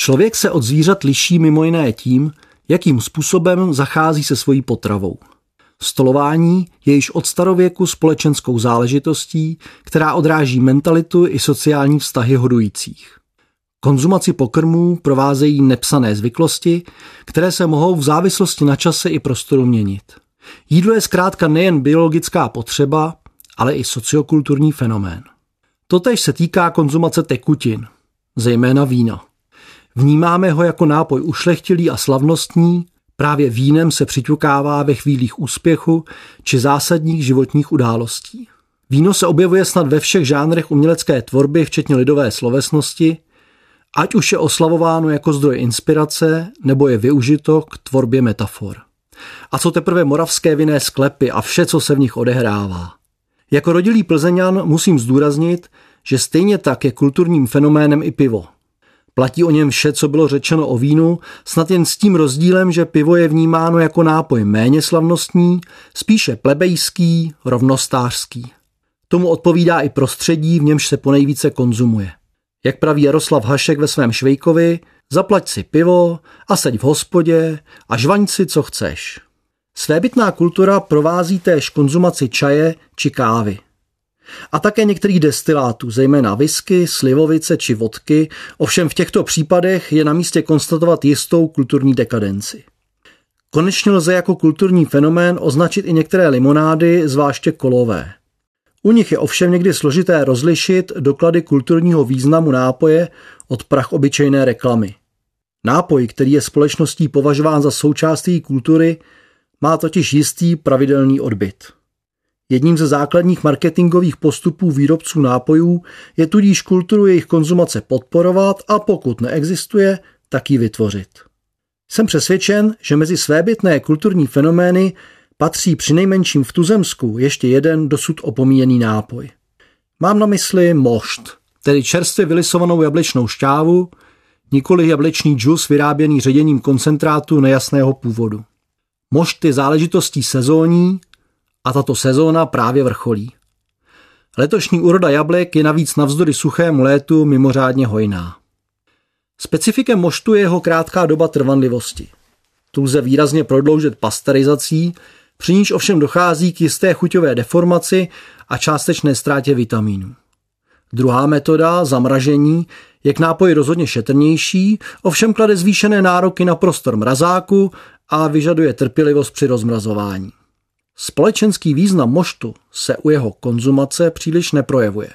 Člověk se od zvířat liší mimo jiné tím, jakým způsobem zachází se svojí potravou. Stolování je již od starověku společenskou záležitostí, která odráží mentalitu i sociální vztahy hodujících. Konzumaci pokrmů provázejí nepsané zvyklosti, které se mohou v závislosti na čase i prostoru měnit. Jídlo je zkrátka nejen biologická potřeba, ale i sociokulturní fenomén. Totež se týká konzumace tekutin, zejména vína. Vnímáme ho jako nápoj ušlechtilý a slavnostní, právě vínem se přiťukává ve chvílích úspěchu či zásadních životních událostí. Víno se objevuje snad ve všech žánrech umělecké tvorby, včetně lidové slovesnosti, ať už je oslavováno jako zdroj inspirace, nebo je využito k tvorbě metafor. A co teprve moravské vinné sklepy a vše, co se v nich odehrává. Jako rodilý plzeňan musím zdůraznit, že stejně tak je kulturním fenoménem i pivo. Platí o něm vše, co bylo řečeno o vínu, snad jen s tím rozdílem, že pivo je vnímáno jako nápoj méně slavnostní, spíše plebejský, rovnostářský. Tomu odpovídá i prostředí, v němž se ponejvíce konzumuje. Jak praví Jaroslav Hašek ve svém Švejkovi, zaplať si pivo a seď v hospodě a žvaň si, co chceš. Svébytná kultura provází též konzumaci čaje či kávy. A také některých destilátů, zejména whisky, slivovice či vodky, ovšem v těchto případech je na místě konstatovat jistou kulturní dekadenci. Konečně lze jako kulturní fenomén označit i některé limonády, zvláště kolové. U nich je ovšem někdy složité rozlišit doklady kulturního významu nápoje od prach obyčejné reklamy. Nápoj, který je společností považován za součást její kultury, má totiž jistý pravidelný odbyt. Jedním ze základních marketingových postupů výrobců nápojů je tudíž kulturu jejich konzumace podporovat a pokud neexistuje, tak ji vytvořit. Jsem přesvědčen, že mezi svébytné kulturní fenomény patří přinejmenším v tuzemsku ještě jeden dosud opomíjený nápoj. Mám na mysli mošt, tedy čerstvě vylisovanou jablečnou šťávu, nikoli jablečný džus vyráběný ředěním koncentrátu nejasného původu. Mošt je záležitostí sezónní a tato sezóna právě vrcholí. Letošní úroda jablek je navíc navzdory suchému létu mimořádně hojná. Specifikem moštu je jeho krátká doba trvanlivosti. Tu lze výrazně prodloužit pasterizací, při níž ovšem dochází k jisté chuťové deformaci a částečné ztrátě vitamínů. Druhá metoda, zamražení, je k nápoji rozhodně šetrnější, ovšem klade zvýšené nároky na prostor mrazáku a vyžaduje trpělivost při rozmrazování. Společenský význam moštu se u jeho konzumace příliš neprojevuje.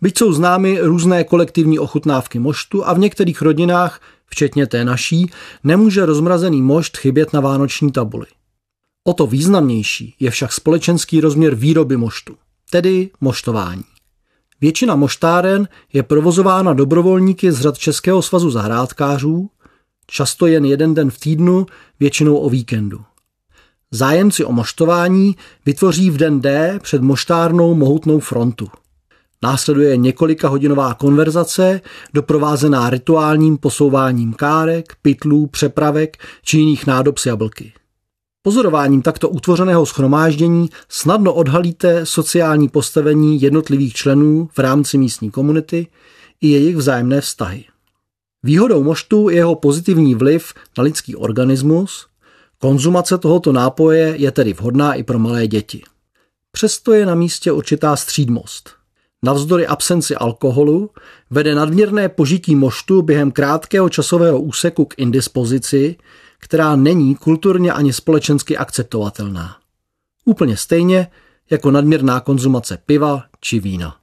Byť jsou známy různé kolektivní ochutnávky moštu a v některých rodinách, včetně té naší, nemůže rozmrazený mošt chybět na vánoční tabuli. O to významnější je však společenský rozměr výroby moštu, tedy moštování. Většina moštáren je provozována dobrovolníky z řad Českého svazu zahrádkářů, často jen jeden den v týdnu, většinou o víkendu. Zájemci o moštování vytvoří v den D před moštárnou mohutnou frontu. Následuje několika hodinová konverzace, doprovázená rituálním posouváním kárek, pytlů, přepravek či jiných nádob z jablky. Pozorováním takto utvořeného schromáždění snadno odhalíte sociální postavení jednotlivých členů v rámci místní komunity i jejich vzájemné vztahy. Výhodou moštu je jeho pozitivní vliv na lidský organismus, konzumace tohoto nápoje je tedy vhodná i pro malé děti. Přesto je na místě určitá střídmost. Navzdory absenci alkoholu vede nadměrné požití moštu během krátkého časového úseku k indispozici, která není kulturně ani společensky akceptovatelná. Úplně stejně jako nadměrná konzumace piva či vína.